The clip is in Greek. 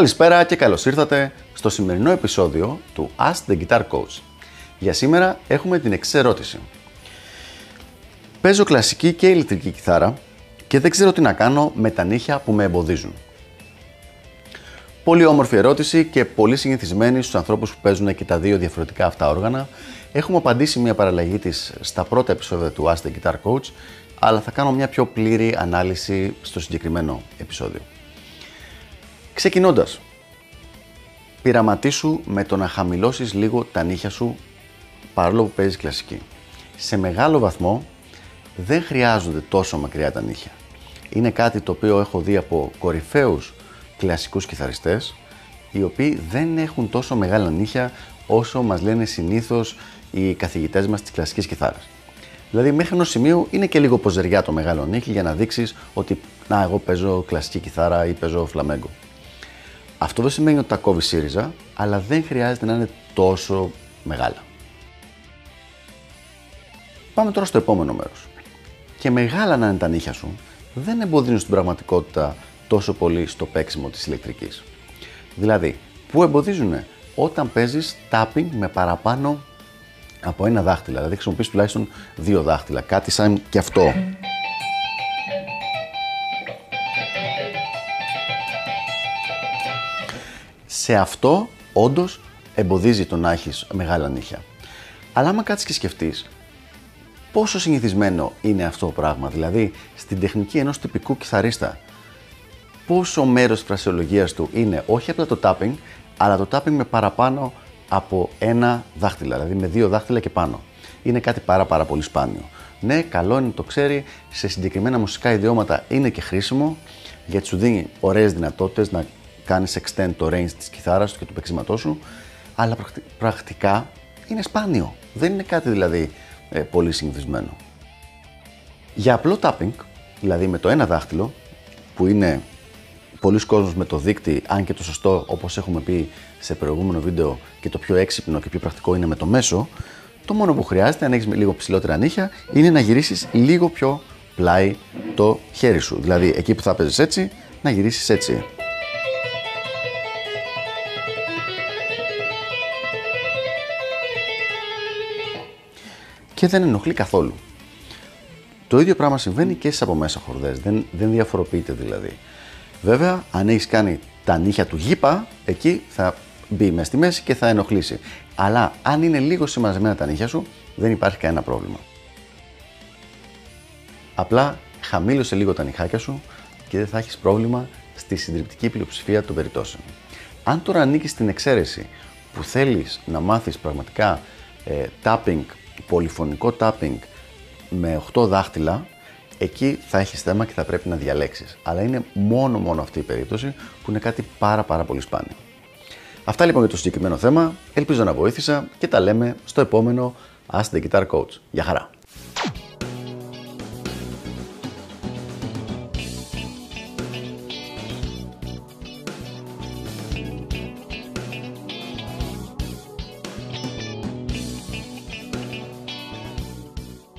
Καλησπέρα και καλώς ήρθατε στο σημερινό επεισόδιο του Ask the Guitar Coach. Για σήμερα έχουμε την εξής ερώτηση. Παίζω κλασική και ηλεκτρική κιθάρα και δεν ξέρω τι να κάνω με τα νύχια που με εμποδίζουν. Πολύ όμορφη ερώτηση και πολύ συνηθισμένη στους ανθρώπους που παίζουν και τα δύο διαφορετικά αυτά όργανα. Έχουμε απαντήσει μια παραλλαγή της στα πρώτα επεισόδια του Ask the Guitar Coach, αλλά θα κάνω μια πιο πλήρη ανάλυση στο συγκεκριμένο επεισόδιο. Ξεκινώντας, πειραματίσου με το να χαμηλώσεις λίγο τα νύχια σου παρόλο που παίζεις κλασική. Σε μεγάλο βαθμό δεν χρειάζονται τόσο μακριά τα νύχια. Είναι κάτι το οποίο έχω δει από κορυφαίους κλασικούς κιθαριστές οι οποίοι δεν έχουν τόσο μεγάλα νύχια όσο μας λένε συνήθως οι καθηγητές μας της κλασικής κιθάρας. Δηλαδή μέχρι ενός σημείου είναι και λίγο ποζεριά το μεγάλο νύχι για να δείξεις ότι να εγώ παίζω κλασική κιθάρα ή παίζω φλαμέγκο. Αυτό δεν σημαίνει ότι τα κόβει ΣΥΡΙΖΑ, αλλά δεν χρειάζεται να είναι τόσο μεγάλα. Πάμε τώρα στο επόμενο μέρος. Και μεγάλα να είναι τα νύχια σου, δεν εμποδίζουν στην πραγματικότητα τόσο πολύ στο παίξιμο της ηλεκτρικής. Δηλαδή, πού εμποδίζουν όταν παίζεις tapping με παραπάνω από ένα δάχτυλα. Δηλαδή, χρησιμοποιείς τουλάχιστον δύο δάχτυλα. Κάτι σαν και αυτό. Σε αυτό όντως εμποδίζει το να έχεις μεγάλα νύχια. Αλλά άμα κάτσεις και σκεφτείς, πόσο συνηθισμένο είναι αυτό το πράγμα, δηλαδή στην τεχνική ενός τυπικού κιθαρίστα, πόσο μέρος της φρασιολογίας του είναι όχι απλά το tapping, αλλά το tapping με παραπάνω από ένα δάχτυλα, δηλαδή με δύο δάχτυλα και πάνω. Είναι κάτι πάρα πάρα πολύ σπάνιο. Ναι, καλό είναι το ξέρει, σε συγκεκριμένα μουσικά ιδιώματα είναι και χρήσιμο, γιατί σου δίνει ωραίες δυνατότητες να κάνεις extend το range της κιθάρας και του παίξηματός σου, αλλά πρακτικά είναι σπάνιο. Δεν είναι κάτι δηλαδή ε, πολύ συνηθισμένο. Για απλό tapping, δηλαδή με το ένα δάχτυλο, που είναι πολλοί κόσμος με το δίκτυ, αν και το σωστό όπως έχουμε πει σε προηγούμενο βίντεο και το πιο έξυπνο και πιο πρακτικό είναι με το μέσο, το μόνο που χρειάζεται αν έχεις λίγο ψηλότερα νύχια είναι να γυρίσεις λίγο πιο πλάι το χέρι σου. Δηλαδή εκεί που θα παίζεις έτσι, να γυρίσεις έτσι. Και δεν ενοχλεί καθόλου. Το ίδιο πράγμα συμβαίνει και στι από μέσα χορδές. Δεν, δεν διαφοροποιείται δηλαδή. Βέβαια, αν έχεις κάνει τα νύχια του γήπα, εκεί θα μπει μες στη μέση και θα ενοχλήσει. Αλλά αν είναι λίγο συμμαζεμένα τα νύχια σου, δεν υπάρχει κανένα πρόβλημα. Απλά χαμήλωσε λίγο τα νυχάκια σου και δεν θα έχεις πρόβλημα στη συντριπτική πλειοψηφία των περιπτώσεων. Αν τώρα ανήκεις στην εξαίρεση που θέλεις να μάθεις πραγματικά ε, tapping πολυφωνικό tapping με 8 δάχτυλα, εκεί θα έχεις θέμα και θα πρέπει να διαλέξεις. Αλλά είναι μόνο μόνο αυτή η περίπτωση που είναι κάτι πάρα πάρα πολύ σπάνιο. Αυτά λοιπόν για το συγκεκριμένο θέμα. Ελπίζω να βοήθησα και τα λέμε στο επόμενο Ask the Guitar Coach. Γεια χαρά!